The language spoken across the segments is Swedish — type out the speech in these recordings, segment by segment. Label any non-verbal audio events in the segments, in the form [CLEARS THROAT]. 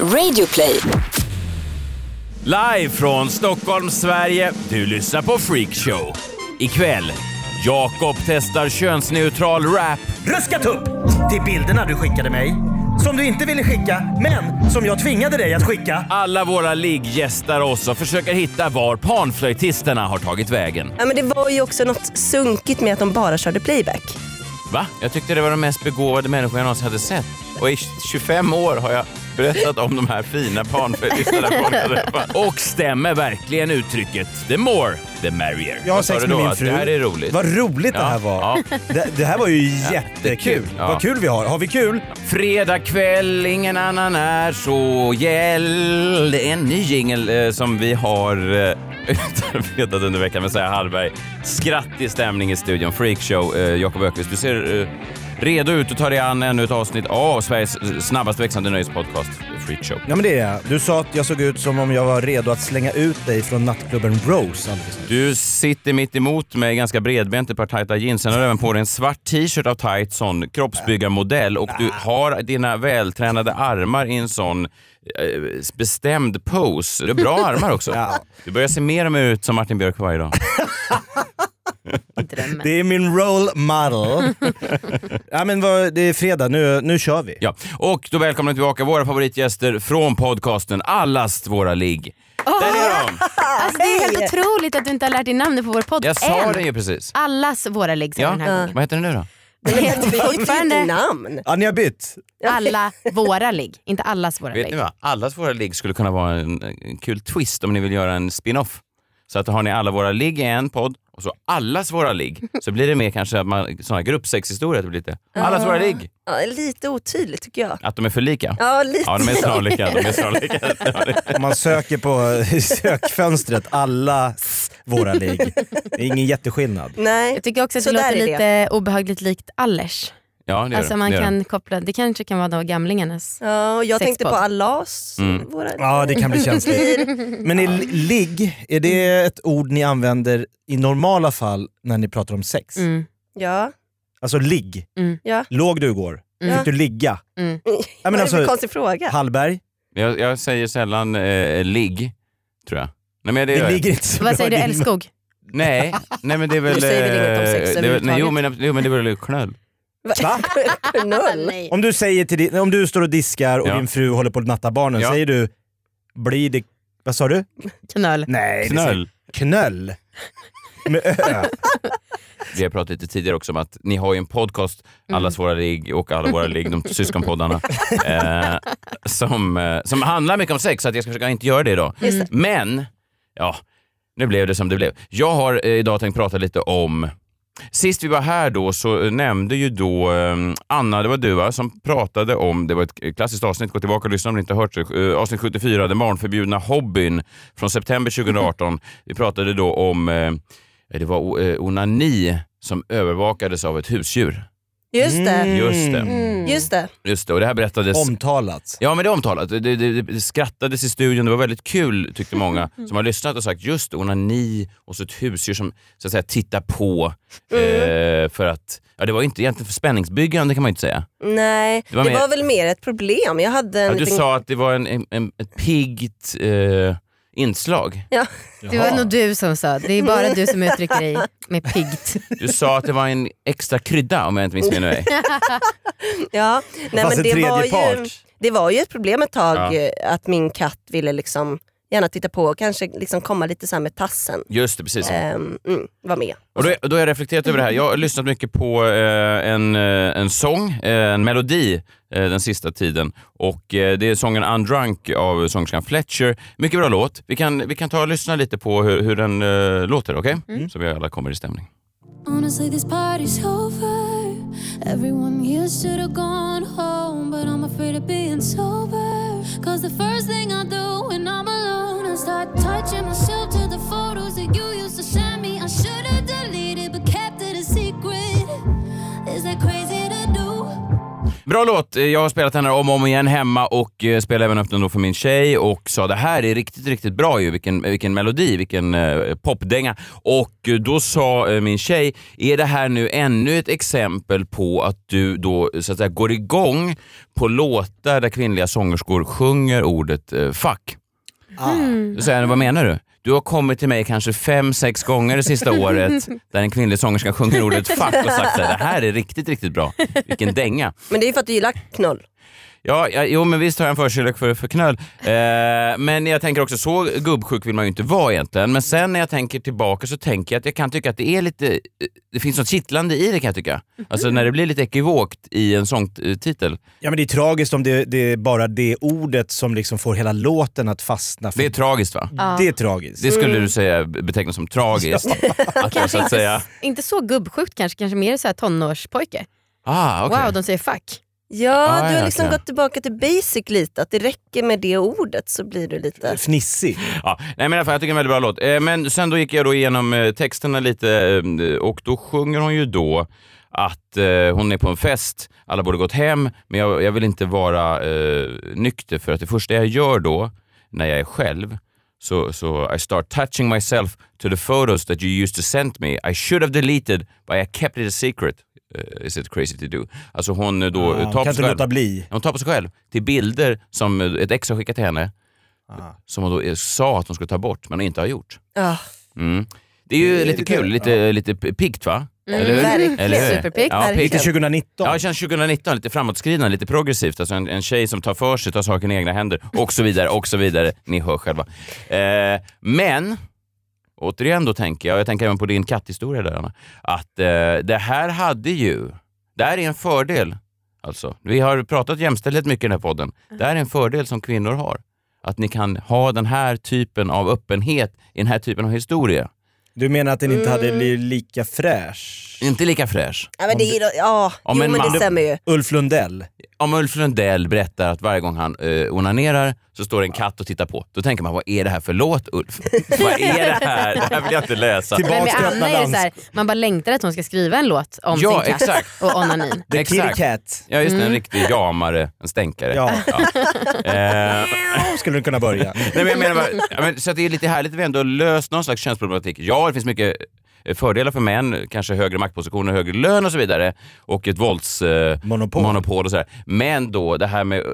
Radioplay. Live från Stockholm, Sverige. Du lyssnar på Freakshow. Ikväll, Jakob testar könsneutral rap. Ruskat upp till bilderna du skickade mig. Som du inte ville skicka, men som jag tvingade dig att skicka. Alla våra ligg gästar oss och försöker hitta var panflöjtisterna har tagit vägen. Ja, men det var ju också något sunkigt med att de bara körde playback. Va? Jag tyckte det var de mest begåvade människor jag någonsin hade sett. Och i 25 år har jag berättat om de här fina panflöjtistarna folk hade [LAUGHS] träffat. Och stämmer verkligen uttrycket “the more, the merrier”? Jag har Vad sa sex du med då? min Att fru. Det här är roligt. Vad roligt det här var. ja. Det, det här var ju [LAUGHS] jättekul. kul. Ja. Vad kul vi har. Har vi kul? Fredag kväll, ingen annan är så gäll. Det är en ny jingel eh, som vi har eh, [LAUGHS] utarbetat under veckan med Säga Hallberg. Skrattig stämning i studion. Freakshow. Eh, Jakob Öqvist, du ser eh, redo ut och tar dig an ännu ett avsnitt av Sveriges snabbast växande nöjespodcast, Freakshow. Ja men det är jag. Du sa att jag såg ut som om jag var redo att slänga ut dig från nattklubben Rose alldeles. Du sitter mitt emot mig, ganska bredbent, ett par tajta jeans. Sen har du även på dig en svart t-shirt av tajt sån kroppsbyggarmodell och du har dina vältränade armar i en sån eh, bestämd pose. Du har bra armar också. [LAUGHS] Ja. Du börjar se mer och mer ut som Martin Björk varje dag. [LAUGHS] [LAUGHS] Drömmen. Det är min role model. [LAUGHS] ja men vad, det är fredag, nu, nu kör vi. Ja. Och då välkomnar vi tillbaka våra favoritgäster från podcasten Allas våra ligg. Där är de! Alltså, det är helt otroligt att du inte har lärt dig namnet på vår podd Jag sa än. det ju precis. Allas våra ligg Ja. den här gången. Vad heter den nu då? Det heter Vi fortfarande namn. Ja, ni har bytt? alla våra ligg, inte allas våra Vet ni ligg. vad? Allas våra ligg skulle kunna vara en, en kul twist om ni vill göra en spin-off. Så att har ni alla våra ligg i en podd och så allas våra ligg så blir det mer kanske att man, såna här gruppsexhistorier. att det blir lite Allas våra ligg. Ja, lite otydligt tycker jag. Att de är för lika. Ja, lite Ja, de är snarlika. De är snarlika. Om man söker på sökfönstret alla våra ligg. Det är ingen jätteskillnad. Nej. Jag tycker också att Så det låter är det. lite obehagligt likt Allers. Ja, det Alltså man det, gör det. kan koppla, det kanske kan vara då gamlingarnas. Ja, och jag Sexpodd. tänkte på Alas. Mm. Våra... Ja det kan bli känsligt. [LAUGHS] Men är li- ligg, är det ett ord ni använder i normala fall när ni pratar om sex? Mm. Ja. Alltså ligg. Mm. Ja. Låg du igår? Mm. Fick du ligga? Mm. [LAUGHS] Ja, men alltså, konstig fråga? Hallberg, Jag, jag säger sällan eh, ligg, tror jag. Nej, men det, det ligger inte så Vad säger du, älskog? Nej, nej men det är [LAUGHS] väl... Du säger väl inget om sex eh, det nej, jo, men, jo men det är väl knöll. Va? Knull. [LAUGHS] Nej. Om du, säger till din, om du står och diskar och Ja. din fru håller på att natta barnen, Ja. säger du blir det... Vad sa du? Knöll. Nej, det Knöll. säger- Knöll. Med ö. Vi har pratat lite tidigare också om att ni har ju en podcast, Allas våra ligg och Alla våra ligg, de syskonpoddarna, [LAUGHS] eh, som, eh, som handlar mycket om sex, så att jag ska försöka inte göra det idag. Men, ja, nu blev det som det blev. Jag har eh, idag tänkt prata lite om Sist vi var här då så eh, nämnde ju då ehm, Anna, det var du va, som pratade om, det var ett eh, klassiskt avsnitt, gå tillbaka och lyssna om ni inte har hört det, avsnitt 74, den barnförbjudna hobbyn från september 2018. Vi pratade då om, det var onani som övervakades av ett husdjur. Just det. Mm. Just det. Mm. Just det. Just det, och det här berättades Omtalat. Ja men det är omtalat. Det, det, det skrattades i studion, det var väldigt kul tyckte många som har lyssnat och sagt just det, onani och så ett husdjur som så att säga tittar på. Eh, för att, ja det var ju inte egentligen för spänningsbyggande kan man ju inte säga. Nej, Det var, mer- väl mer ett problem. Jag hade en Ja, du liten... sa att det var en, en, en, ett piggt eh, inslag. Ja. Det var nog du som sa, det är bara du som uttrycker dig med piggt. Du sa att det var en extra krydda om jag inte missminner mig. [LAUGHS] Ja. Nej, men en det, var ju, det var ju ett problem ett tag Ja. eh, att min katt ville liksom gärna titta på och kanske liksom komma lite så här med tassen. Just det, precis. Ehm, mm, var med. Och då, då har jag reflekterat över det här. Jag har lyssnat mycket på eh, en, eh, en sång, eh, en melodi eh, den sista tiden. Och eh, Det är sången Undrunk av sångerskan Fletcher. Mycket bra låt. Vi kan, vi kan ta och lyssna lite på hur, hur den eh, låter, okej? Så vi alla kommer i stämning. Honestly, this party's over. Everyone here should have gone home, but I'm afraid of being sober. Cause the first thing I do when I'm alone, touching myself to the photos that you used to send me. I should have deleted, but kept it a secret. Is that crazy to do? bra låt. Jag har spelat den här om och om igen hemma och eh, spelade även upp den då för min tjej och sa det här är riktigt, riktigt bra ju. Vilken, vilken melodi, vilken eh, popdänga. Och eh, då sa eh, min tjej, är det här nu ännu ett exempel på att du då så att säga går igång på låtar där kvinnliga sångerskor sjunger ordet eh, fuck? Då säger jag, vad menar du? Du har kommit till mig kanske fem, sex gånger det sista året [LAUGHS] där en kvinnlig sångerska sjunger ordet fuck och sagt här, det här är riktigt, riktigt bra. Vilken dänga. Men det är ju för att du gillar knull. Ja, ja, jo men visst har jag en förkärlek för, för knöll. Eh, men jag tänker också, så gubbsjuk vill man ju inte vara egentligen. Men sen när jag tänker tillbaka så tänker jag att jag kan tycka att det är lite, eh, det finns något kittlande i det kan jag tycka. Alltså när det blir lite ekivokt i en sångtitel. Ja men det är tragiskt om det, det är bara det ordet som liksom får hela låten att fastna. För Det är tragiskt va? Ja. det är tragiskt. Det skulle du säga betecknas som tragiskt. [LAUGHS] Att jag så att säga, Inte så gubbsjukt kanske, kanske mer så här tonårspojke. ah okej. Wow, de säger fuck. Ja, Ja, du har ja, liksom okej. gått tillbaka till basic lite. Att det räcker med det ordet så blir du lite... Fnissig. Ja, nej men i alla fall, jag tycker det är en väldigt bra låt. Eh, men sen då gick jag då igenom eh, texterna lite eh, och då sjunger hon ju då att eh, hon är på en fest, alla borde gått hem, men jag, jag vill inte vara eh, nykter för att det första jag gör då, när jag är själv, så, så I start touching myself to the photos that you used to send me. I should have deleted, but I kept it a secret. Uh, is it crazy to do? Alltså hon eh, då Ja, tar kan på inte sig själv. låta bli. Hon tar på sig själv till bilder som eh, ett ex har skickat till henne, som hon då eh, sa att hon skulle ta bort, men inte har gjort. Ja, Mm. Det är ju Det är lite lite- kul, lite, lite p- piggt va? Eller hur? verkligen. Eller hur? Superpiggt. Ja. Lite 2019. Ja, det känns 2019, lite framåtskridande, lite progressivt. Alltså en, en tjej som tar för sig, tar saken i egna händer och så vidare, och så vidare. Ni hör själva. Eh, men, återigen då tänker jag, och jag tänker även på din katthistoria där Anna, att eh, det här hade ju, det här är en fördel. Alltså, vi har pratat jämställdhet mycket i den här podden. Det här är en fördel som kvinnor har. Att ni kan ha den här typen av öppenhet i den här typen av historia. Du menar att den inte hade Mm. blivit lika fräsch? Inte lika fräsch. ja men det, är, ja, jo, en men det stämmer ju. Ulf Lundell? Om Ulf Lundell berättar att varje gång han eh, onanerar så står det en katt och tittar på. Då tänker man, vad är det här för låt Ulf? [LAUGHS] vad är det här? Det här vill jag inte läsa. Men med Anna är det så här, man bara längtar att hon ska skriva en låt om Ja, sin katt exakt. och onanin. The [LAUGHS] Exakt. Kitty Cat. Ja, just det. En riktig jamare, en stänkare. Ja. [LAUGHS] Eh, Skulle du kunna börja. nej, men jag menar, bara- ja, men, så att det är lite härligt att vi ändå löst någon slags könsproblematik. Ja, det finns mycket fördelar för män, kanske högre maktpositioner, högre lön och så vidare. Och ett våldsmonopol. Monopol. monopol och sådär. Men då det här med eh,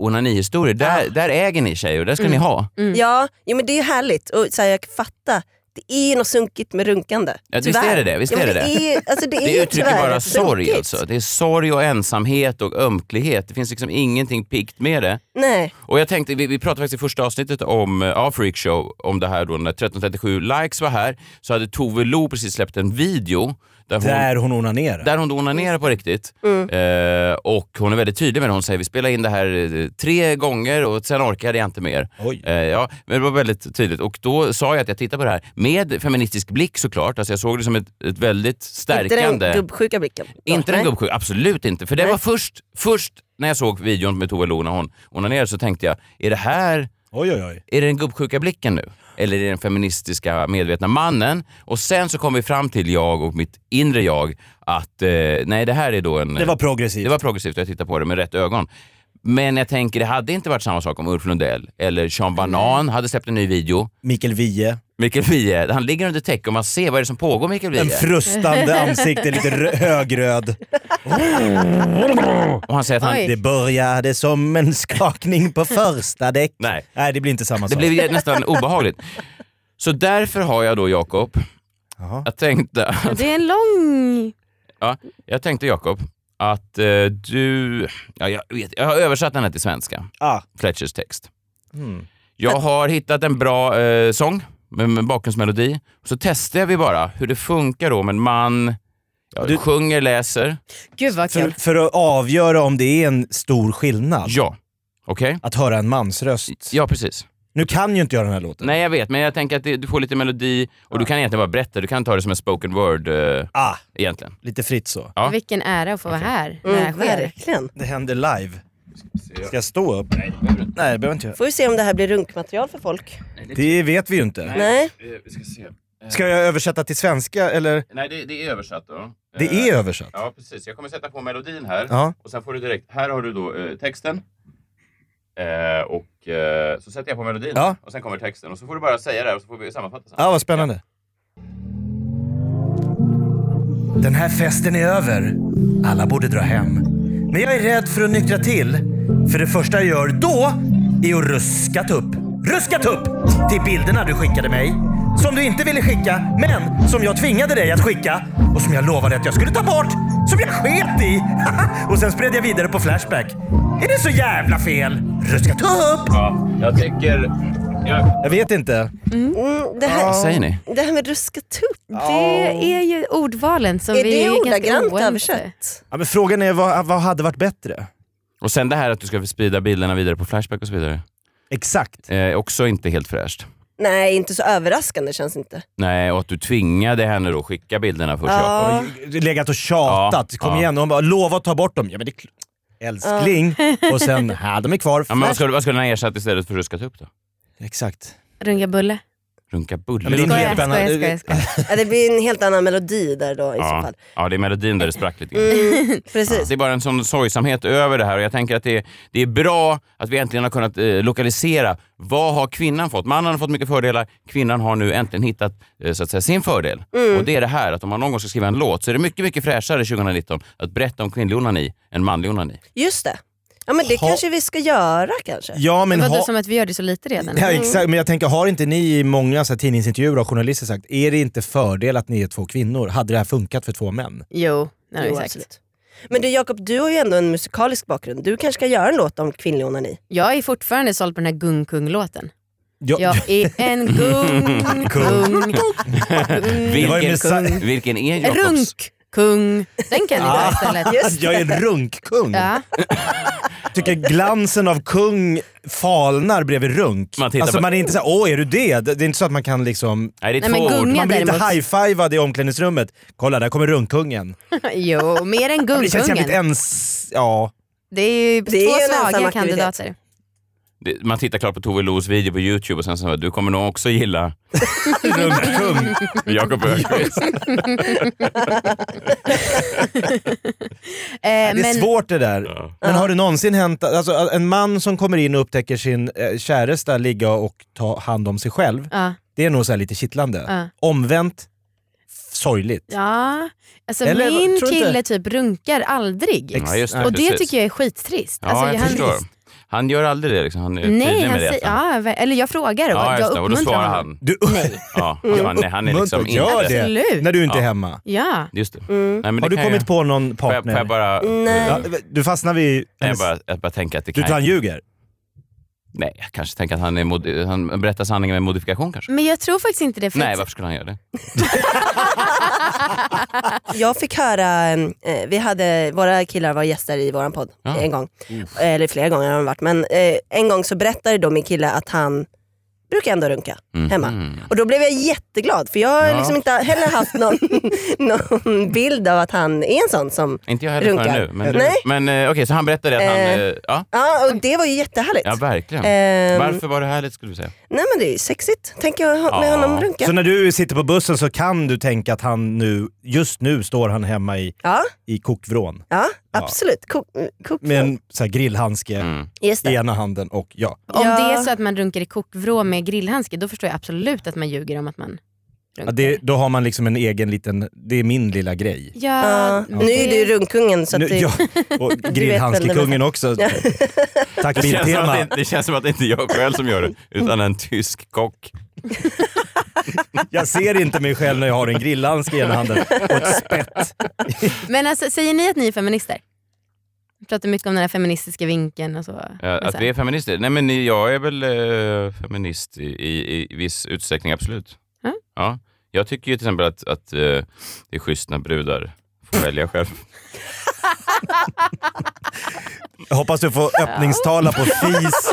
onanihistorier, där, där äger ni tjejer och det ska ni ha. Ja, jo, men det är härligt och så här, jag kan fatta. Det är något sunkigt med runkande. Ja, visst är det det, visst ja, är det det. Är, alltså, det, Det är uttrycker tyvärr bara sorg sunkigt. alltså. Det är sorg och ensamhet och ömklighet. Det finns liksom ingenting pikt med det. Nej. Och jag tänkte, vi, vi pratade faktiskt i första avsnittet om eh, ja, Freakshow, om det här då när 1337 likes var här, så hade Tove Lo precis släppt en video där hon, Där hon onanerar. där hon då onanerar på riktigt. Eh, och hon är väldigt tydlig med det. Hon säger vi spelar in det här eh, tre gånger och sen orkade jag inte mer. Oj. Eh, ja, men det var väldigt tydligt. Och då sa jag att jag tittar på det här med feministisk blick såklart. Alltså jag såg det som ett, ett väldigt stärkande... Inte den gubbsjuka blicken. Inte den gubbsjuka, absolut inte. För det Nej. var först, först när jag såg videon med Tove Lo när hon onanerade så tänkte jag, är det här Oj, oj, oj. är det den gubbsjuka blicken nu? Eller är det den feministiska medvetna mannen? Och sen så kom vi fram till, jag och mitt inre jag, att eh, nej det här är då en... Det var progressivt. det var progressivt och jag tittar på det med rätt ögon. Men jag tänker, det hade inte varit samma sak om Ulf Lundell eller Sean Banan hade släppt en ny video. Mikael Wiehe. Mikael Wiehe, han ligger under täcke och man ser vad är det som pågår Mikael En Wiehe. frustande ansikte, lite rö- [LAUGHS] högröd. Och han säger att han... Oj. Det började som en skakning på första däck. Nej. Nej, det blir inte samma Det sak. blev nästan obehagligt. Så därför har jag då Jakob, jag tänkte, Det är en lång... ja, jag tänkte Jakob att eh, du, ja, jag, vet, jag har översatt den här till svenska, Ah. Fletchers text. Mm. Jag har hittat en bra eh, sång med, med bakgrundsmelodi. Så testar vi bara hur det funkar då om en man ja, Du- sjunger, läser. Gud vad För, kul. för att avgöra om det är en stor skillnad Ja, okej? att höra en mansröst. Ja, precis. Nu kan ju inte jag den här låten. Nej, jag vet, men jag tänker att det, du får lite melodi och du kan egentligen bara berätta. Du kan ta det som en spoken word eh, Ah, egentligen. lite fritt så. Ja. Vilken ära att få vara här när det här Mm, sker. verkligen. Det händer live. Ska jag stå upp? Nej, det behöver inte jag. Får vi se om det här blir runkmaterial för folk. Det vet vi ju inte. Nej. Eh, Vi ska se. Ska jag översätta till svenska eller? Nej, det, det är översatt då. Det Eh, är översatt. Ja, precis. Jag kommer sätta på melodin här. Ja. Och sen får du direkt, här har du då eh, texten. Eh, och eh, så sätter jag på melodin Ja. och sen kommer texten. Och så får du bara säga det här och så får vi sammanfatta sen. Ja, vad spännande. Den här festen är över. Alla borde dra hem. Men jag är rädd för att nyktra till. För det första jag gör då är att ruska upp. Ruska upp till bilderna du skickade mig. Som du inte ville skicka, men som jag tvingade dig att skicka. Och som jag lovade att jag skulle ta bort. Som jag sket i. [LAUGHS] och sen spred jag vidare på Flashback. Är det så jävla fel? Ruska upp! Ja, jag tycker... Ja, Jag vet inte. Mm, det, här, vad säger ni? det här med ruska tupp. Det är ju ordvalen som Är vi det är ganska ordagrant översatt? Ja, men frågan är vad, vad hade varit bättre? Och sen det här att du ska sprida bilderna vidare på Flashback och så vidare. Exakt. Eh, också inte helt fräscht. Nej, inte så överraskande känns inte. Nej, och att du tvingade henne då att skicka bilderna först. Ja. Oj, Legat och tjatat. Ja, Kom ja. igen, hon bara lova att ta bort dem. Ja, men det Älskling. Och sen, här de är kvar. Ja, men vad skulle, vad skulle den ha ersatt istället för ruskat upp då? Exakt. Runka bulle. Runka Ja, bulle? helt annan- skojar, skojar, [LAUGHS] skojar. Ja, det blir en helt annan melodi där då i så Ja. fall. ja, det är melodin där det sprack lite grann. Mm, [LAUGHS] precis. Det är bara en sån sorgsamhet över det här och jag tänker att det är, det är bra att vi äntligen har kunnat eh, lokalisera vad har kvinnan fått? Mannen har fått mycket fördelar, kvinnan har nu äntligen hittat eh, så att säga, sin fördel. Mm. Och det är det här att om man någon gång ska skriva en låt så är det mycket, mycket fräschare 2019 att berätta om kvinnlig onani än manlig onani. Just det. Ja men det Ha- kanske vi ska göra kanske. Ja, men, Men vadå, ha, som att vi gör det så lite redan? ja, exakt. men jag tänker, har inte ni i många så här, tidningsintervjuer och journalister sagt, är det inte fördel att ni är två kvinnor? Hade det här funkat för två män? Jo, vi Jo, absolut. Men du Jakob, du har ju ändå en musikalisk bakgrund. Du kanske ska göra en låt om kvinnlig onani. Jag är fortfarande såld på den här Gung Kung-låten. Ja, Jag är en [LAUGHS] gung kung. Ju Vilken, vilken är Jakobs? Runk kung. Den kan ni ta istället. Just [LAUGHS] jag är en runkkung. Ja. Tycker glansen av kung falnar bredvid runk. Man tittar alltså på- man är inte så här, åh är du det? Det det är inte så att man kan liksom... Nej, det är Nej, men två ord. gunga- Man blir inte däremot- high-fivad i omklädningsrummet. Kolla där kommer runkkungen. [LAUGHS] Jo, mer än Det känns jävligt Gungkungen. ens... Ja. Det är ju Det är två en ensam svaga aktivitet. kandidater. Man tittar klart på Tove Los video på Youtube och sen så du kommer nog också gilla [LAUGHS] Runkkung. [LAUGHS] Jakob Öqvist. [LAUGHS] Eh, Det är men svårt det där. Ja. Men har det någonsin hänt, alltså en man som kommer in och upptäcker sin eh, käresta ligga och ta hand om sig själv, ja, det är nog så här lite kittlande. ja. Omvänt, sorgligt. ja, alltså Eller, min du inte? kille typ runkar aldrig. Ex- Ja, just det, Och det precis. tycker jag är skittrist. Ja, alltså, jag han, förstår. Han gör aldrig det liksom. Han är Nej, tydlig han med det. han- ja, eller jag frågar och ja, jag det. Och då uppmuntrar svarar han. Du, [LAUGHS] Nej. Ja, han, nej, han är liksom Muntert, gör inte... det Absolut. när du inte är Ja. hemma. Ja. Just det. Mm. Nej, men Har det du kommit jag... på någon Får jag, partner? får jag bara... Nej. Du fastnar vid... Jag hennes- bara, jag bara tänker att det Du kan... tror han ljuger? Nej, jag kanske tänker att han, är han berättar sanningen med modifikation kanske. Men jag tror faktiskt inte det. För Nej, varför skulle han göra det? [LAUGHS] Jag fick höra, eh, vi hade, våra killar var gäster i våran podd Ja. en gång. Eller flera gånger har de varit. Men eh, en gång så berättade då min kille att han brukar ändå runka Mhm. hemma. Och då blev jag jätteglad för jag har Ja. liksom inte heller haft någon, [LAUGHS] någon bild av att han är en sån som... Inte jag heller Runkar. nu. Men, Nej. men eh, okej, så han berättade att han... Eh. eh, ja, Ja och det var ju jättehärligt. ja, verkligen. Ehm, Varför var det härligt skulle du säga? Nej men det är ju sexigt, tänker jag med Ja. honom runka. Så när du sitter på bussen så kan du tänka att han nu, just nu står han hemma i, Ja, i kokvrån ja absolut. Kok, kok, med en så här grillhandske Mm. I ena handen och ja. Om Ja. det är så att man runkar i kokvrå med grillhandske då förstår jag absolut att man ljuger om att man ja det, då har man liksom en egen liten, det är min lilla grej. Ja, Ja, nu är du runkkungen så att Nu, det, ja, [LAUGHS] och grillhandskekungen också. Tack Biltema. det, det känns som att det inte är jag själv som gör det, utan en tysk kock. [LAUGHS] Jag ser inte mig själv när jag har en grillhandske i ena handen och ett spett. Men alltså, säger ni att ni är feminister? Vi pratar mycket om den här feministiska vinkeln och så. Ja, att vi är feminister? Nej men jag är väl eh, feminist i, i, i viss utsträckning, absolut. Ja. Ja. Jag tycker ju till exempel att, att eh, det är schysst när brudar får välja själv. [LAUGHS] Jag hoppas du får öppningstala på FIS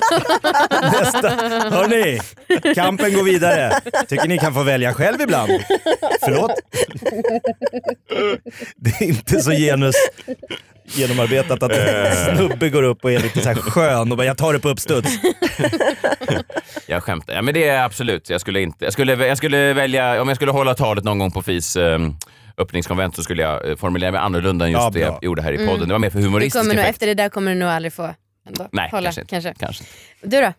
nästa. Hörni, kampen går vidare. Tycker ni kan få välja själv ibland? Förlåt? Det är inte så genus. genomarbetat att en snubbe går upp och är lite så här skön och bara jag tar det på uppstuds. Jag skämtar. Ja, men det är absolut. Jag skulle, inte, jag, skulle, jag skulle välja, om jag skulle hålla talet någon gång på FIS eh, öppningskonvent så skulle jag eh, formulera mig annorlunda än just Ja, det jag gjorde här i podden. Det var mer för Du humoristisk kommer nog, efter det där kommer du nog aldrig få ändå. Nej, hålla. kanske inte. Kanske. Kanske. Du då?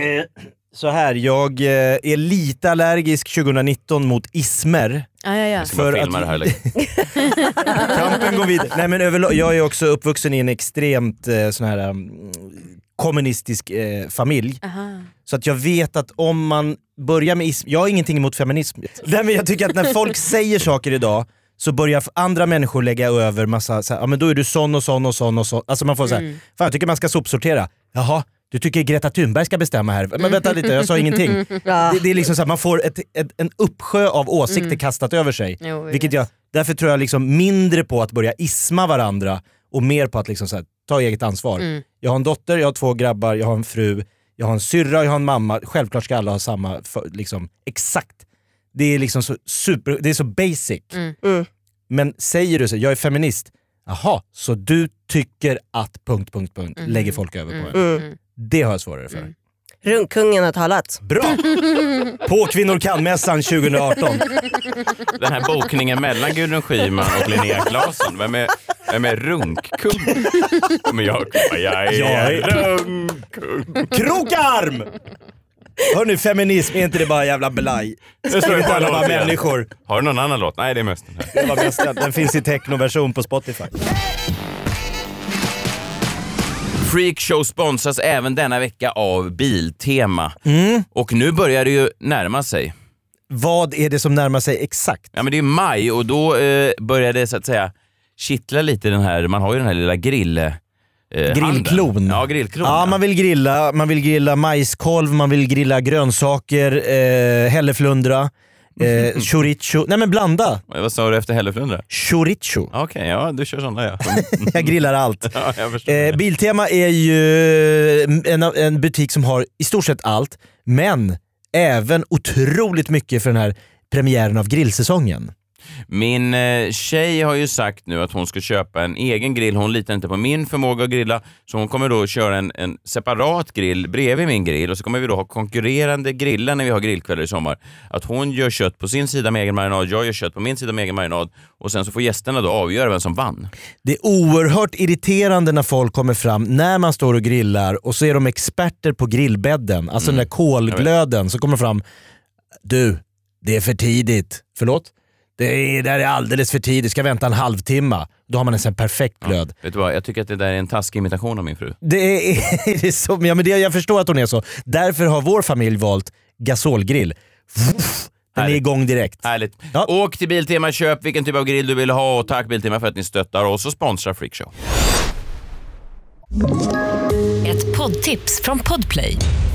Eh, Så här, jag eh, är lite allergisk 2019 mot ismer. Ja, ja, ja. För filma att- det här. Eller? [LAUGHS] Kampen går vidare. Nej men överlag, jag är också uppvuxen i en extremt eh, sån här um, kommunistisk eh, familj. Aha. Så att jag vet att om man börjar med ism, jag har ingenting emot feminism. Nej, men jag tycker att när folk [LAUGHS] säger saker idag så börjar andra människor lägga över massa, så här, ja men då är du sån och sån och sån och sån. Alltså man får säga, Mm. fan jag tycker man ska sopsortera. Jaha, du tycker Greta Thunberg ska bestämma här. Men vänta lite, jag sa ingenting. [LAUGHS] Ja. Det, det är liksom så här, man får ett, ett, en uppsjö av åsikter kastat över sig. Jo, vi Vilket jag, därför tror jag liksom mindre på att börja isma varandra och mer på att liksom så här, ta eget ansvar. Mm. Jag har en dotter, jag har två grabbar, jag har en fru, jag har en syrra jag har en mamma. Självklart ska alla ha samma, för, liksom, exakt. Det är liksom så super, det är så basic. Mm. Mm. Men säger du så, jag är feminist, jaha, så du tycker att... punkt, punkt, punkt, Mm. lägger folk över på en. Mm. Mm. Det har jag svårare för. Mm. Runkkungen har talat. Bra! [LAUGHS] På Kvinnor kan-mässan 2018. Den här bokningen mellan Gudrun Schyman och Linnea Claesson. Vem är, vem är runkkung? Men jag, jag är Jag är- runkkung. Krokarm! Hörni, feminism, är inte det bara jävla inte alla bara låt igen. människor? Har du någon annan låt? Nej, det är mest den här. Det var bäst, den finns i technoversion på Spotify. Freakshow sponsras även denna vecka av Biltema. Och nu börjar det ju närma sig. Vad är det som närmar sig exakt? Ja, men det är maj och då eh, börjar det så att säga kittla lite den här, man har ju den här lilla grill... Eh, Grillklon. Ja, grillklon. Ja, man vill grilla, man vill grilla majskolv, man vill grilla grönsaker, eh, hälleflundra, eh, [LAUGHS] chorizo. Nej men blanda. Vad sa du efter hälleflundra? Chorizo. Okej, ja du kör sådana ja. [LAUGHS] Jag grillar allt. [LAUGHS] ja jag. Eh, Biltema är ju en, en butik som har i stort sett allt, men även otroligt mycket för den här premiären av grillsäsongen. Min eh, tjej har ju sagt nu att hon ska köpa en egen grill. Hon litar inte på min förmåga att grilla, så hon kommer då köra en, en separat grill bredvid min grill och så kommer vi då ha konkurrerande grillar när vi har grillkvällar i sommar. Att hon gör kött på sin sida med egen marinad, jag gör kött på min sida med egen marinad och sen så får gästerna då avgöra vem som vann. Det är oerhört irriterande när folk kommer fram när man står och grillar och så är de experter på grillbädden, alltså den där kolglöden. Så kommer de fram, du, det är för tidigt. Förlåt? Det är, det här är alldeles för tidigt, ska vänta en halvtimme. Då har man en sån perfekt glöd. Vet du vad, jag tycker att det där är en taskig imitation av min fru. Det är, [LAUGHS] det är så, ja, men det, jag förstår att hon är så. Därför har vår familj valt gasolgrill. Den är Härligt. igång direkt. Härligt. Ja. Åk till Biltema, köp vilken typ av grill du vill ha och tack Biltema för att ni stöttar oss och sponsrar Freakshow. Ett poddtips från Podplay.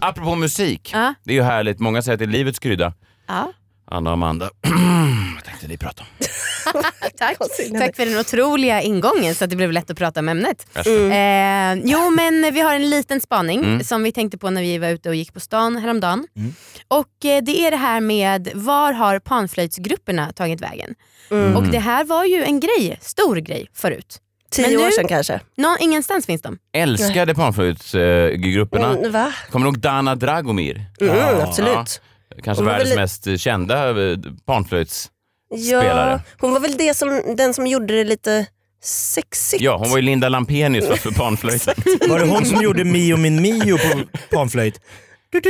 Apropå musik, Ja. det är ju härligt. Många säger att det är livets krydda. Ja. Anna och Amanda, [CLEARS THROAT] vad tänkte ni prata om? [LAUGHS] Tack. Tack för den otroliga ingången så att det blev lätt att prata om ämnet. Varsågod. Eh, jo men vi har en liten spaning Mm. som vi tänkte på när vi var ute och gick på stan häromdagen. Och eh, det är det här med var har panflöjtsgrupperna tagit vägen? Mm. Och det här var ju en grej, stor grej förut. Tio Men år nu- sedan kanske. Nå, ingenstans finns de. Älskade panflöjtsgrupperna. Mm, va? Kommer du ihåg Dana Dragomir? Mm, Ja. absolut. Kanske Hon var världens väl- mest kända eh, panflöjts... Ja, hon var väl det som, den som gjorde det lite sexigt. Ja, hon var ju Linda Lampenius för [LAUGHS] panflöjten. Var det hon som gjorde Mio min Mio på panflöjt? Mm,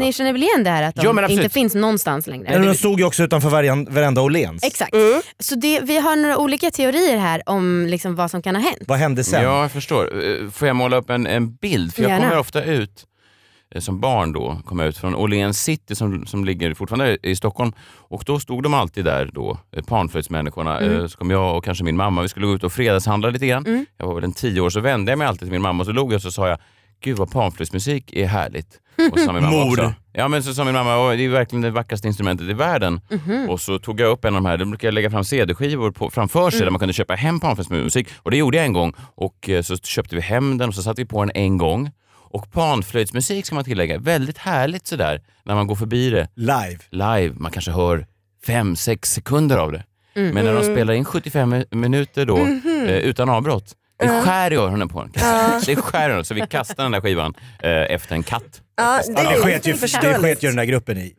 Ni känner väl igen det här att de ja, inte finns någonstans längre? Men de stod ju också utanför varenda Åhléns. Exakt. Mm. Så det, vi har några olika teorier här om liksom vad som kan ha hänt. Vad hände sen? Ja, jag förstår. Eh, får jag måla upp en, en bild? För jag Gärna. kommer ofta ut som barn då kom ut från Åhléns city som, som ligger fortfarande i Stockholm. Och då stod de alltid där då, eh, panflöjtsmänniskorna. Mm. Eh, Så kom jag och kanske min mamma, vi skulle gå ut och fredagshandla lite grann. Mm. Jag var väl en tio år så vände jag mig alltid till min mamma och så log jag och så sa jag, gud vad panflöjtsmusik är härligt. Och så sa min mamma [LAUGHS] Mor. också. Ja men så sa min mamma, "Åh, det är verkligen det vackraste instrumentet i världen. Mhm. Och så tog jag upp en av de här, då brukade jag lägga fram CD-skivor på, framför sig där man kunde köpa hem panflöjtsmusik. Och det gjorde jag en gång. Och eh, så köpte vi hem den och så satte vi på den en gång. Och panflöjtsmusik ska man tillägga, väldigt härligt sådär när man går förbi det Live. live. Man kanske hör fem, sex sekunder av det. Mm. Men när de spelar in 75 mi- minuter då Mhm. eh, utan avbrott, det skär i öronen på en. Det [LAUGHS] skär i öronen, så vi kastade den där skivan eh, efter en katt. Ja, Ja, det, sket ju, det sket ju den där gruppen i.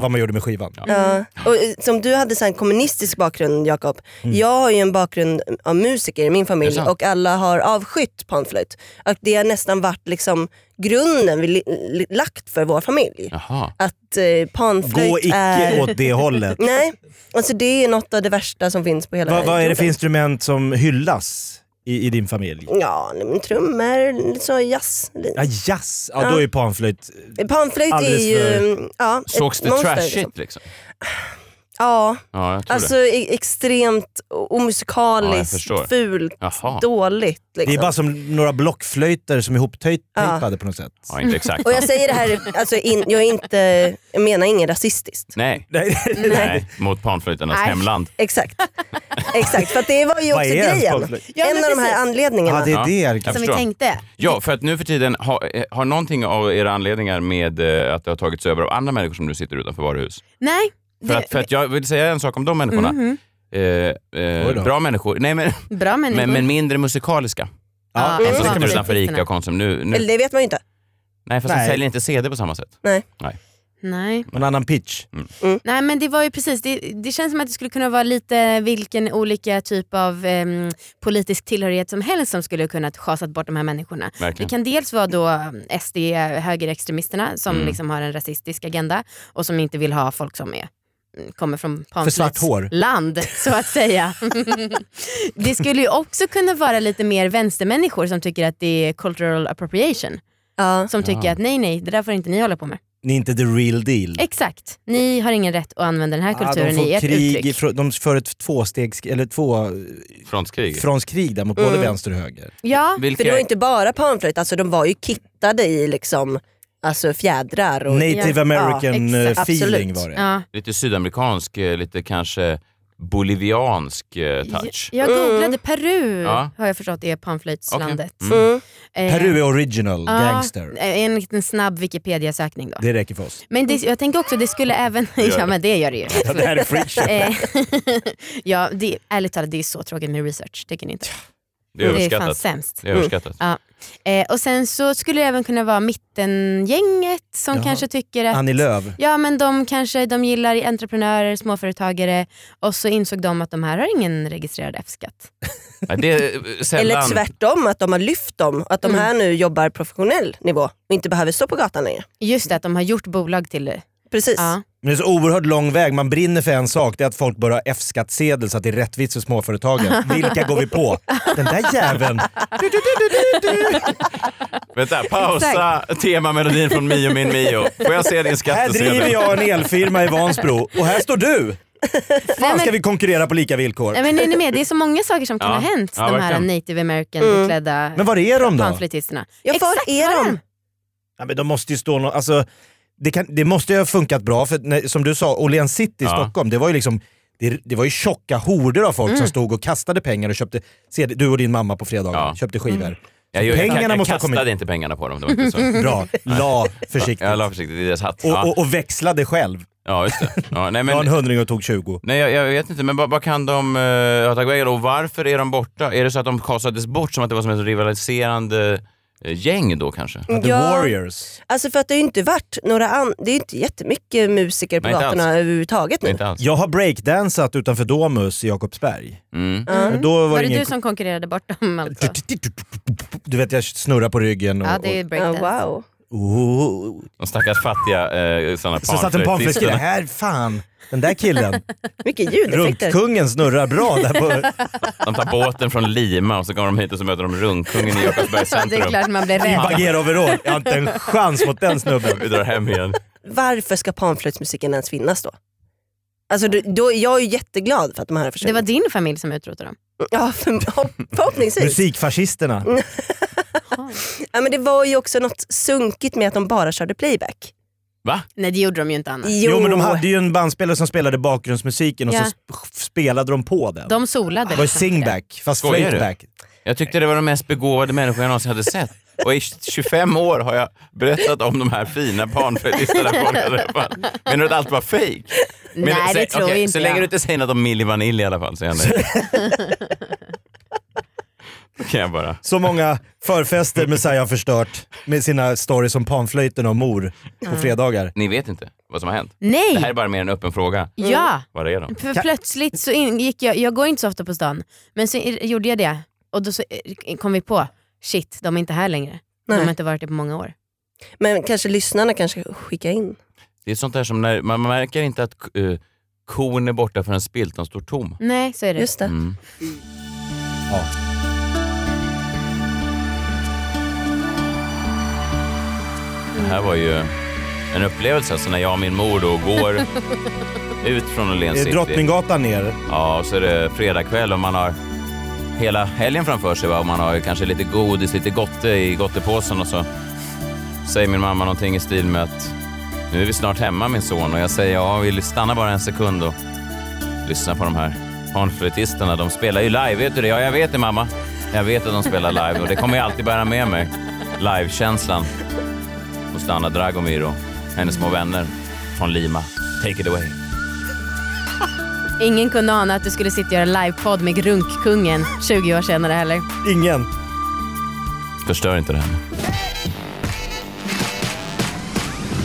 Vad man gjorde med skivan. Ja. Och, eh, som du hade så en kommunistisk bakgrund Jakob. Jag har ju en bakgrund av musiker i min familj det och alla har avskytt panflöjt. Och det har nästan varit liksom grunden vi lagt för vår familj. Jaha. Att eh, panflöjt Gå icke är... åt det hållet. Nej, alltså det är något av det värsta som finns på hela Vad, vad är det för instrument som hyllas i, i din familj? Ja, men trummor, lite så jazz. Ja, jazz. Ja, då är panflöjt... Panflöjt är ju... för- Ja, Sågs det trashigt liksom. liksom? Ja, Ja, jag tror alltså det. e- extremt Ja, jag omusikaliskt, förstår. fult, Jaha. dåligt. Liksom. Det är bara som några blockflöjter som är ihoptejpade på något sätt. Ja, inte exakt. Och jag säger det här, alltså in, jag, är inte, jag menar inget rasistiskt. Nej. [LAUGHS] Nej. Nej, mot panflöjternas Nej. hemland. Exakt. Exakt, för att det var ju också grejen. Ja, en av de här anledningarna. Ja, det är det. Jag Som vi förstår. tänkte. Ja, för att nu för tiden har, eh, har någonting av era anledningar med eh, att det har tagits över av andra människor som nu sitter utanför varuhus? Nej. För det- att, för att jag vill säga en sak om de människorna. Mhm. Eh, eh, då. bra människor, nej men, Bra människor. men, men mindre musikaliska. Ja, De som sitter panflöjtisterna. utanför ICA och Konsum nu. nu Eller det vet man ju inte. nej, fast de Nej. säljer inte CD på samma sätt. Nej. Nej. En annan pitch. Nej men det var ju precis, det, det känns som att det skulle kunna vara lite vilken olika typ av em, politisk tillhörighet som helst som skulle kunna schasat bort de här människorna. Det Verkligen. kan dels vara då um, SD, högerextremisterna som Mm. liksom har en rasistisk agenda och som inte vill ha folk som är mm, kommer från För svart hår. Pamphlets land så att säga. [LAUGHS] det skulle ju också kunna vara lite mer vänstermänniskor som tycker att det är cultural appropriation. Ja. Som tycker Ja. att nej nej, det där får inte ni hålla på med. Ni är inte the real deal. Exakt, ni har ingen rätt att använda den här Ja, kulturen de får i ert krig, uttryck. de för ett tvåstegs, eller två Frontkrig. frontskrig där mot både Mm. vänster och höger. Ja, Vilka, För det var ju inte bara panflöjt, alltså de var ju kittade i liksom, alltså fjädrar. Och, Native Ja, American ja, eh, exakt. feeling Absolut. var det. ja. Lite sydamerikansk, eh, lite kanske boliviansk eh, touch. Jag googlade Peru Ja. har jag förstått är panflöjtslandet. Okej. Mm. Eh, Peru är original ja, gangster. En liten snabb Wikipedia-sökning då. Det räcker för oss. Men det, jag tänker också det skulle även... ja det. men det gör det ju. Ja, det här är freakshow. [LAUGHS] Ja, det, ärligt talat det är så tråkigt med research, tycker ni inte? Det är Det är överskattat. sämst. Det är överskattat. Ja. Eh, och sen så skulle det även kunna vara mittengänget som Jaha. kanske tycker att Annie Lööf. Ja men de kanske de gillar entreprenörer, småföretagare och så insåg de att de här har ingen registrerad F-skatt. [LAUGHS] Ja, eh. Eller tvärtom, att de har lyft dem. Att de Mm. här nu jobbar professionell nivå och inte behöver stå på gatan längre. Just det, att de har gjort bolag till det. Precis. Ja. Men det är så oerhört lång väg. Man brinner för en sak, det är att folk bör ha F-skattsedel så att det är rättvist för småföretagen. Vilka går vi på? Den där jäveln. Vänta, pausa temamelodin från Mio min Mio. Får jag se din Här skattesedel? driver jag en elfirma i Vansbro och här står du. Nej, Fan ska men, vi konkurrera på lika villkor? nej, men är ni med? Det är så många saker som kan Ja. ha hänt Ja, de här verkligen. native american Mm. klädda Men var är de då? Ja, var Exakt, är var de? Ja, men de måste ju stå nå- alltså, det, kan, det måste ju ha funkat bra, för när, som du sa, Åhléns City i Ja. Stockholm, det var ju liksom det, det var ju tjocka horder av folk Mm. som stod och kastade pengar och köpte, CD, du och din mamma på fredagar, Ja. köpte skivor. Jag, jag, Pengarna jag, jag måste kastade kommit- inte pengarna på dem. Det var inte så. [LAUGHS] Bra, la försiktigt. Jag la försiktigt i deras hatt. Och, Ja, och, och växlade själv. ja just det. Ja, nej, La en men, [LAUGHS] hundring och tog 20. nej, jag, jag vet inte, men vad, kan de uh, ha tagit vägen och varför är de borta? Är det så att de kastades bort som att det var som ett rivaliserande gäng då kanske? The Ja. Warriors. Alltså för att det har ju inte varit några an- det är inte jättemycket musiker på Nej, gatorna överhuvudtaget nu. Jag har breakdansat utanför Domus i Jakobsberg. Mm. Men då var, Var det ingen... du som konkurrerade bort dem alltså? Du vet jag snurrar på ryggen och, Ja det är breakdance. wow. Oh. De stackars fattiga eh, såna Så satt en panflöjtskille, här fan, den där killen. Mycket ljudeffekter. Runkkungen snurrar bra där på... De tar båten från Lima och så kommer de hit och så möter de runkkungen i Jakobsbergs Det är centrum. klart man blir I rädd. bageroverall. Jag har inte en chans mot den snubben. Vi drar hem igen. Varför ska panflöjtsmusiken ens finnas då? Alltså, då, då, jag är jätteglad för att de här har Det försvunnit. var din familj som utrotade dem. Ja, för, [LAUGHS] förhoppningsvis. Musikfascisterna. [LAUGHS] Ja, men det var ju också något sunkigt med att de bara körde playback. Va? Nej det gjorde de ju inte annars. Jo men de hade ju en bandspelare som spelade bakgrundsmusiken och Ja. så sp- spelade de på den. De solade. Det var ju singback, fast flöjtback. Jag tyckte det var de mest begåvade människor jag någonsin hade sett. Och i 25 år har jag berättat om de här fina panflöjtistarna folk hade träffat. Menar du att allt var fake? Nej det tror okej, inte Så länge du inte säger något om Milli Vanilli i alla fall så är jag nöjd. Då kan jag bara... Så många förfester Messiah har förstört med sina stories om panflöjten och mor på fredagar. Ni vet inte vad som har hänt? Nej! Det här är bara mer en öppen fråga. Ja! Vad är de? För plötsligt så gick jag, jag går inte så ofta på stan, men så gjorde jag det och då så eh, kom vi på, shit de är inte här längre. De Nej. har inte varit det på många år. Men kanske lyssnarna kanske skickar in. Det är sånt där som när man märker inte att uh, kon är borta förrän spiltan står tom. Nej så är det. Just det. Mm. Ja. Det här var ju en upplevelse alltså när jag och min mor då går [LAUGHS] ut från Åhléns Det är city. Drottninggatan ner. Ja, och så är det fredagkväll och man har hela helgen framför sig va? och man har ju kanske lite godis, lite gotte i gottepåsen och så säger min mamma någonting i stil med att nu är vi snart hemma min son och jag säger ja, vi stannar bara en sekund och lyssnar på de här panflöjtisterna. De spelar ju live, vet du det? Ja, jag vet det mamma. Jag vet att de spelar live och det kommer jag alltid bära med mig. Livekänslan hos Anna Dragomir och hennes små vänner från Lima. Take it away. Ingen kunde ana att du skulle sitta och göra livepodd med Grunkkungen 20 år senare heller. Ingen. Förstör inte det här.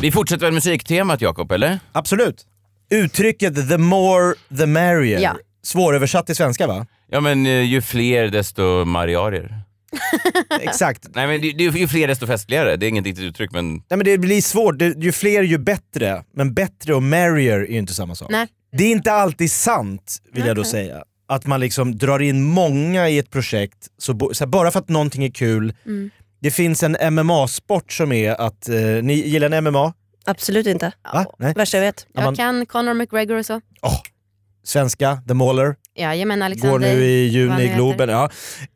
Vi fortsätter väl musiktemat Jakob, eller? Absolut. Uttrycket the more the merrier. Ja. Svåröversatt till svenska va? Ja men eh, ju fler desto mariarier. [LAUGHS] Exakt. Nej men det, ju fler desto festligare. Det är inget riktigt uttryck men Nej, men det blir svårt, det, ju fler ju bättre. Men bättre och merrier är ju inte samma sak. Nej. Det är inte alltid sant, vill jag då säga. Att man liksom drar in många i ett projekt, så, så här, bara för att någonting är kul. Mm. Det finns en MMA-sport som är att, eh, ni gillar ni MMA? Absolut inte. Va? Nej? Värsta jag vet. Jag kan Conor McGregor och så. Åh, svenska, The Mauler, Jajamän Alexander. går nu i juni i. Globen. Ja.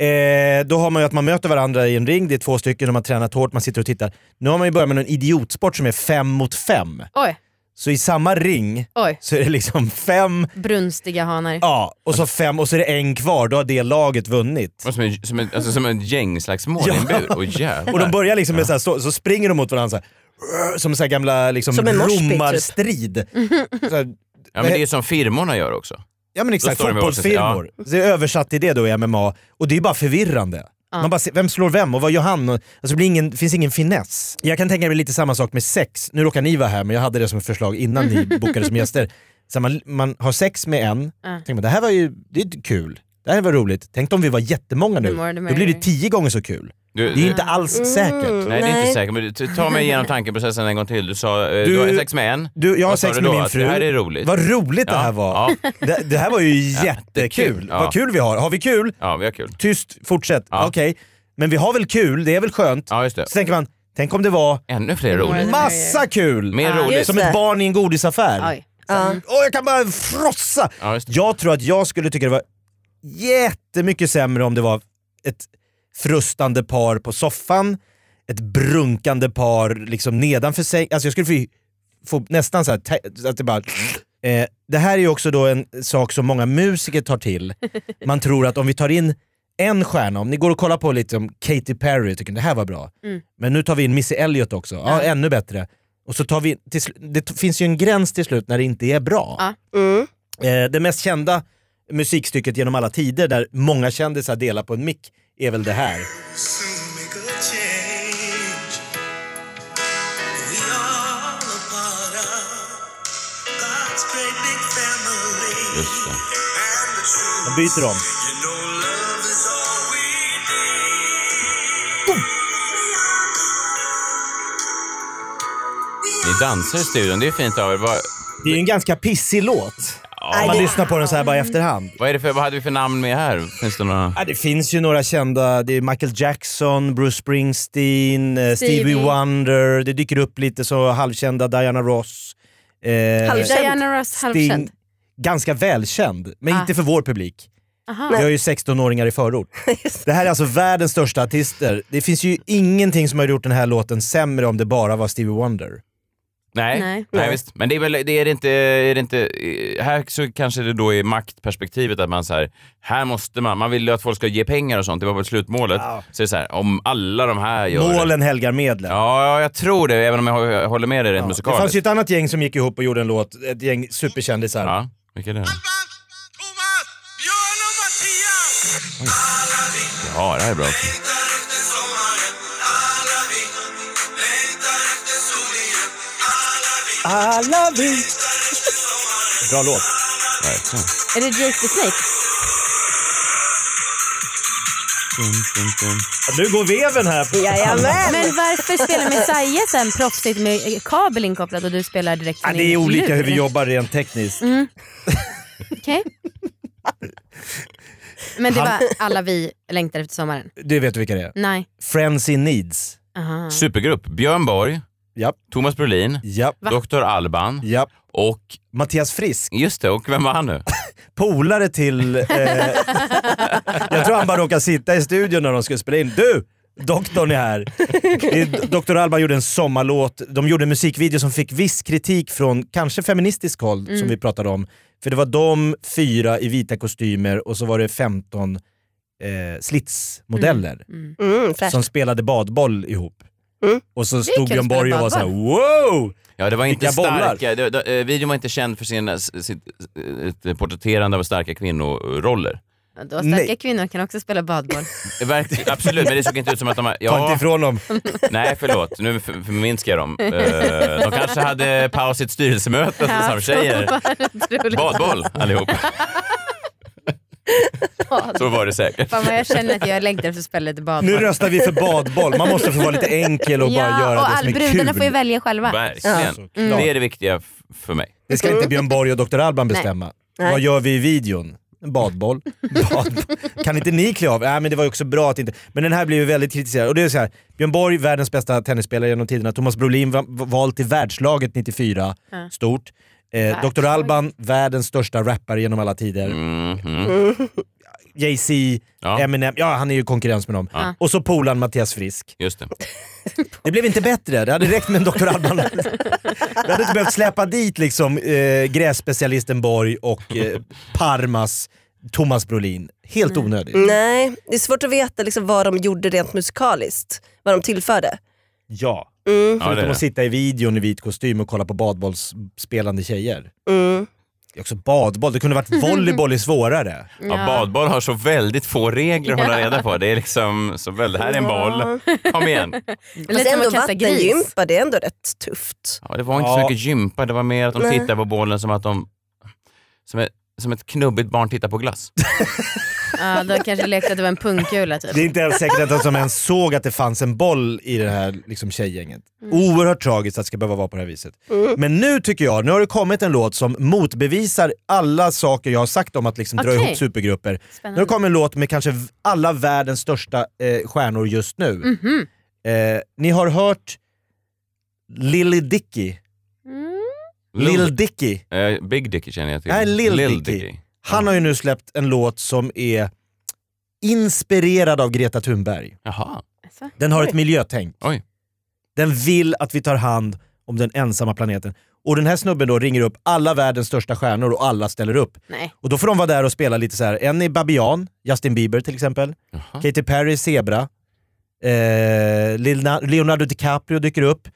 Eh, då har man ju att man möter varandra i en ring, det är två stycken, de har tränat hårt, man sitter och tittar. Nu har man ju börjat med en idiotsport som är fem mot fem. Oj, Så i samma ring oj. så är det liksom fem, Brunstiga hanar. ja, och så fem och så är det en kvar, då har det laget vunnit. som en, som en, alltså, som en gängslagsmål i en bur. Åh [LAUGHS] jävlar. Och de börjar liksom med så, här, så, så springer de mot varandra så här, som så här gamla liksom, Som en moshpit, typ. romarstrid. [LAUGHS] Så här, Ja men det är som firmorna gör också. Ja men exakt, står de varsin fotbollsfirmor. Så det är översatt till det då i MMA, och det är bara förvirrande. Man bara ser, vem slår vem och vad gör han? Alltså det blir ingen, finns ingen finess. Jag kan tänka mig lite samma sak med sex. Nu råkar ni vara här men jag hade det som ett förslag innan ni [LAUGHS] bokade som gäster. Så man, man har sex med en, Ja. tänker man, det här var ju det är kul. Det här var roligt. Tänk om vi var jättemånga nu. Då blir det tio gånger så kul. Du, Det är inte alls säkert. Nej, det är inte säkert. Men du- ta mig igenom tankeprocessen en gång till. Du sa eh, du, Du- har sex med en. Du, jag har sex med min fru. Det här är roligt. Vad roligt det Ja, här var. Ja, Det, det här var ju [LAUGHS] jättekul. Ja. Vad kul vi har. Har vi kul? ja, vi har kul. Tyst, fortsätt. Ja. Okej. Men vi har väl kul, det är väl skönt? Ja, just det. Så tänker man, tänk om det var Ännu fler roligt. massa kul! Mer Ja. roligt. Som det. ett barn i en godisaffär. Oj. Ja. Åh, jag kan bara frossa! Ja, just det. Jag tror att jag skulle tycka det var jättemycket sämre om det var ett frustande par på soffan, ett brunkande par liksom nedanför sig. Alltså jag skulle få, få nästan så här, att det bara... Eh, det här är ju också då en sak som många musiker tar till. [LAUGHS] Man tror att om vi tar in en stjärna, om ni går och kollar på lite om Katy Perry, tycker det här var bra. Mm. Men nu tar vi in Missy Elliott också, ja, ännu bättre. Och så tar vi, det finns ju en gräns till slut när det inte är bra. Mm. Eh, det mest kända musikstycket genom alla tider där många kändisar delar på en mick är väl det här. Just det. De byter om. Ni dansar i studion, det är fint av er. Vad, Det är ju en ganska pissig låt. Om man lyssnar på den så här bara i efterhand. vad, är det för, vad hade vi för namn med här? Finns det några? Ja, det finns ju några kända. Det är Michael Jackson, Bruce Springsteen, eh, Stevie, Stevie. Wonder. Det dyker upp lite så halvkända Diana Ross. Eh, Halvkänd. Diana Ross, Sting. halvkänd. Ganska välkänd, men Ah. inte för vår publik. Aha. Vi har ju 16-åringar i förort. [LAUGHS] Det här är alltså världens största artister. Det finns ju ingenting som har gjort den här låten sämre om det bara var Stevie Wonder. Nej, nej. Nej. visst. Men det är väl, det är inte, är det inte, här så kanske det då är maktperspektivet att man så här, här måste man, man vill ju att folk ska ge pengar och sånt, det var väl slutmålet. Ja. Så det är så här, om alla de här gör det. Målen helgar medlen. Ja, ja, jag tror det, även om jag hå- jag håller med dig rent Ja. Det musikaliskt. fanns ju ett annat gäng som gick ihop och gjorde en låt, ett gäng superkändisar. Ja, vilka är det? Thomas, Björn och Mattias. Alla vi Ja, det här är bra. också. Vi Alla vi... Bra låt. Verkligen. Är det Jake the Snake? Dum, dum, dum. Nu går veven här. På. Jajamän. Men varför spelar Messiah sen proffsigt med kabel inkopplad och du spelar direkt Ja, från det är olika lur? hur vi jobbar rent tekniskt. Okej. Men det var alla vi längtar efter sommaren? Du vet vilka det är? Nej. Friends in Needs. Aha. Supergrupp. Björn Borg, Japp, Thomas Brolin, japp, Dr. Alban japp. och, Mattias Frisk, just det, och vem var han nu? [LAUGHS] polare till... Eh, [LAUGHS] jag tror han bara råkade sitta i studion när de skulle spela in. Du! Doktorn är här. Dr. Alban gjorde en sommarlåt. De gjorde en musikvideo som fick viss kritik från kanske feministisk håll som vi pratade om. För det var de fyra i vita kostymer och så var det 15 eh, slitsmodeller Mm, fräscht. som spelade badboll ihop. Mm. Och så stod Björn Borg och var såhär wow! Ja, det var inte Vilka bollar. starka, det, det, eh, videon var inte känd för sin, eh, sitt, eh, ett porträtterande av starka kvinnoroller. Ja, Då starka Nej. kvinnor kan också spela badboll. Det verk- Absolut, men det såg inte ut som att de... Ta Ja, inte ifrån dem. [LAUGHS] nej förlåt, nu för- förminskar jag dem. Eh, De kanske hade paus i ett styrelsemöte [LAUGHS] Ja, som tjejer. Badboll allihop. [LAUGHS] [LAUGHS] Så var det säkert. Fan vad jag känner att jag längtar efter att spela lite badboll. Nu röstar vi för badboll. Man måste få vara lite enkel och bara göra och det som är brudarna kul. får ju välja själva. Verkligen. Såklart. Det är det viktiga för mig. Det ska inte Björn Borg och Dr. Alban bestämma. Nej. Vad gör vi i videon? En badboll. [LAUGHS] badboll. Kan inte ni klä av? Nej men det var ju också bra att inte... Men den här blev ju väldigt kritiserad. Och det är så här, Björn Borg, världens bästa tennisspelare genom tiderna. Thomas Brolin, va- vald till världslaget 94. Ja. Stort. Eh, Dr. Alban, världens största rappare genom alla tider. Mhm. Jay-Z, Ja. Eminem, ja han är ju konkurrens med dem. Ja. Och så polaren Mattias Frisk. Just det. Det blev inte bättre, det hade räckt med en Dr. Alban. [LAUGHS] Vi hade inte behövt släppa dit liksom eh, grässpecialisten Borg och eh, Parmas Thomas Brolin. Helt onödigt. Nej, det är svårt att veta liksom vad de gjorde rent musikaliskt. Vad de tillförde. Ja. Mm, Ja, Förutom är att sitta i videon i vit kostym och kolla på badbollsspelande tjejer. mm. Det är också badboll, det kunde varit [LAUGHS] volleyboll är svårare. Ja, badboll har så väldigt få regler att hålla reda på. Det är liksom så väldigt, här är en boll, kom igen. [LAUGHS] Det är Fast ändå vattengympa, det är ändå rätt tufft. Ja, det var inte Ja. så mycket gympa, det var mer att de tittade på bollen som att de... Som ett, som ett knubbigt barn tittar på glass. [LAUGHS] Ja, då kanske lekte att det var en pungkula typ. Det är inte ens säkert att de som ens såg att det fanns en boll i det här liksom, tjejgänget. Oerhört tragiskt att det ska behöva vara på det här viset. Men nu tycker jag, nu har det kommit en låt som motbevisar alla saker jag har sagt om att liksom dra Okej. ihop supergrupper. Nu har Spännande. det kommit en låt med kanske alla världens största eh, stjärnor just nu. Mhm. Eh, ni har hört Lily Dicky. Mm. Lil Dicky. Eh, Big Dicky känner jag till. Nej, Lil Dicky. Han har ju nu släppt en låt som är inspirerad av Greta Thunberg. Jaha. Den har ett miljötänk. Oj. Den vill att vi tar hand om den ensamma planeten. Och den här snubben då ringer upp alla världens största stjärnor och alla ställer upp. Nej. Och då får de vara där och spela lite så här. en är Babian, Justin Bieber till exempel. Jaha. Katy Perry, Zebra. Eh, Leona- Leonardo DiCaprio dyker upp.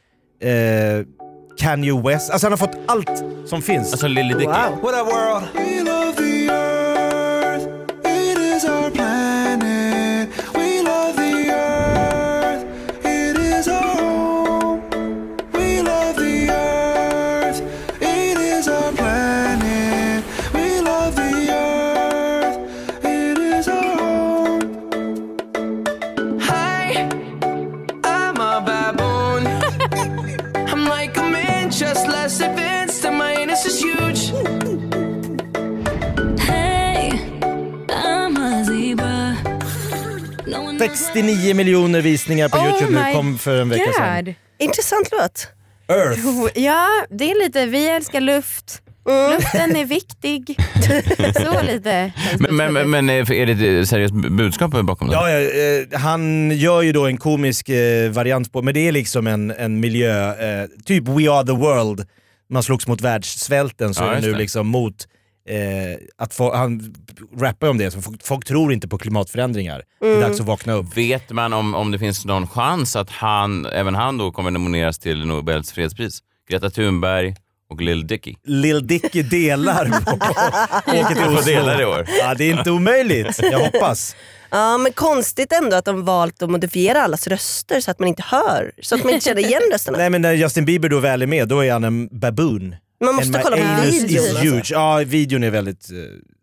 Eh, Kanye West. Alltså han har fått allt som finns. Alltså Lily Dicky. Wow. What up, world? 69 miljoner visningar på Oh Youtube nu, my kom för en vecka sedan. God. Intressant låt. Earth. Oh, Ja, det är lite vi älskar luft. Luften är viktig. [LAUGHS] Så lite. Men, men, men, men är är det ett seriöst budskap bakom det? Ja, ja, eh, han gör ju då en komisk eh, variant på, men det är liksom en, en miljö, eh, typ We Are The World, man slogs mot världssvälten så Ja, är det just nu det. liksom mot eh, att få, han rappar om det, så folk, folk tror inte på klimatförändringar. Det är dags att vakna upp. Vet man om, om det finns någon chans att han, även han då kommer nomineras till Nobels fredspris? Greta Thunberg och Lil Dicky. Lil Dicky delar på [LAUGHS] åker till Oslo. dela det i år. Ja, det är inte omöjligt. Jag hoppas. Ja men konstigt ändå att de valt att modifiera allas röster så att man inte hör, så att man inte känner igen rösterna. Nej men när Justin Bieber då väl är med, då är han en baboon. Man måste And kolla på videon. is Alltså. huge. Ja, videon är väldigt, eh,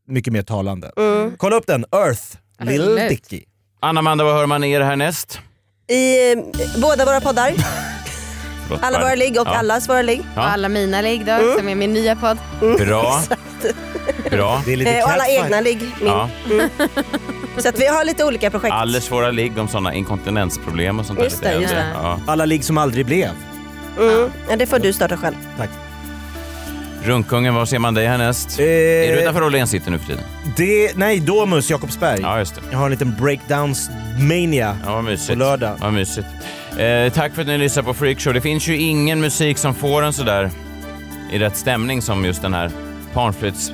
mycket mer talande. Mm. Kolla upp den, Earth, Lil. Dicky. Anna-Amanda, vad hör man er härnäst? I eh, båda våra poddar, [LAUGHS] alla våra ligg och Ja. allas våra ligg. Ja. Och alla mina ligg då, som är min nya podd. Bra. [LAUGHS] Bra. Det är lite Eh, och alla egna ligg. Ja. Så att vi har lite olika projekt. Alldeles våra ligg om sådana inkontinensproblem och sånt där. Just lite det, just det. Ja. Alla ligg som aldrig blev. Mm. Ja, det får du starta själv. Runkungen, var ser man dig härnäst? Eh, Är du utanför Åhléns city nu för tiden? det, nej, Domus Jakobsberg. Ja, just det. Jag har en liten breakdowns mania Ja, på lördag. Vad mysigt. Eh, tack för att ni lyssnar på Freakshow. Det finns ju ingen musik som får en sådär i rätt stämning som just den här panflöjts...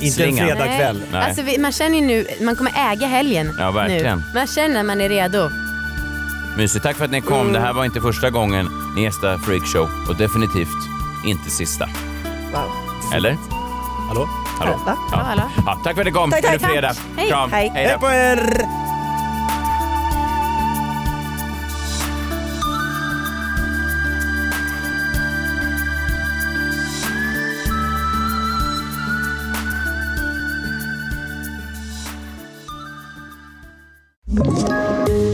Inte en fredagkväll. Nej. Alltså, vi, man känner ju nu, man kommer äga helgen Ja, verkligen. nu. Man känner att man är redo. Mysigt. Tack för att ni kom. Det här var inte första gången ni gästade Freakshow och definitivt inte sista. Wow. Eller? Hallå? Hallå? Ja. Hallå? Ja, tack för att ni kom. Tack, tack, det fredag. tack. Hej. Kram. Hej. Hej på er!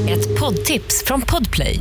Ett poddtips från Podplay.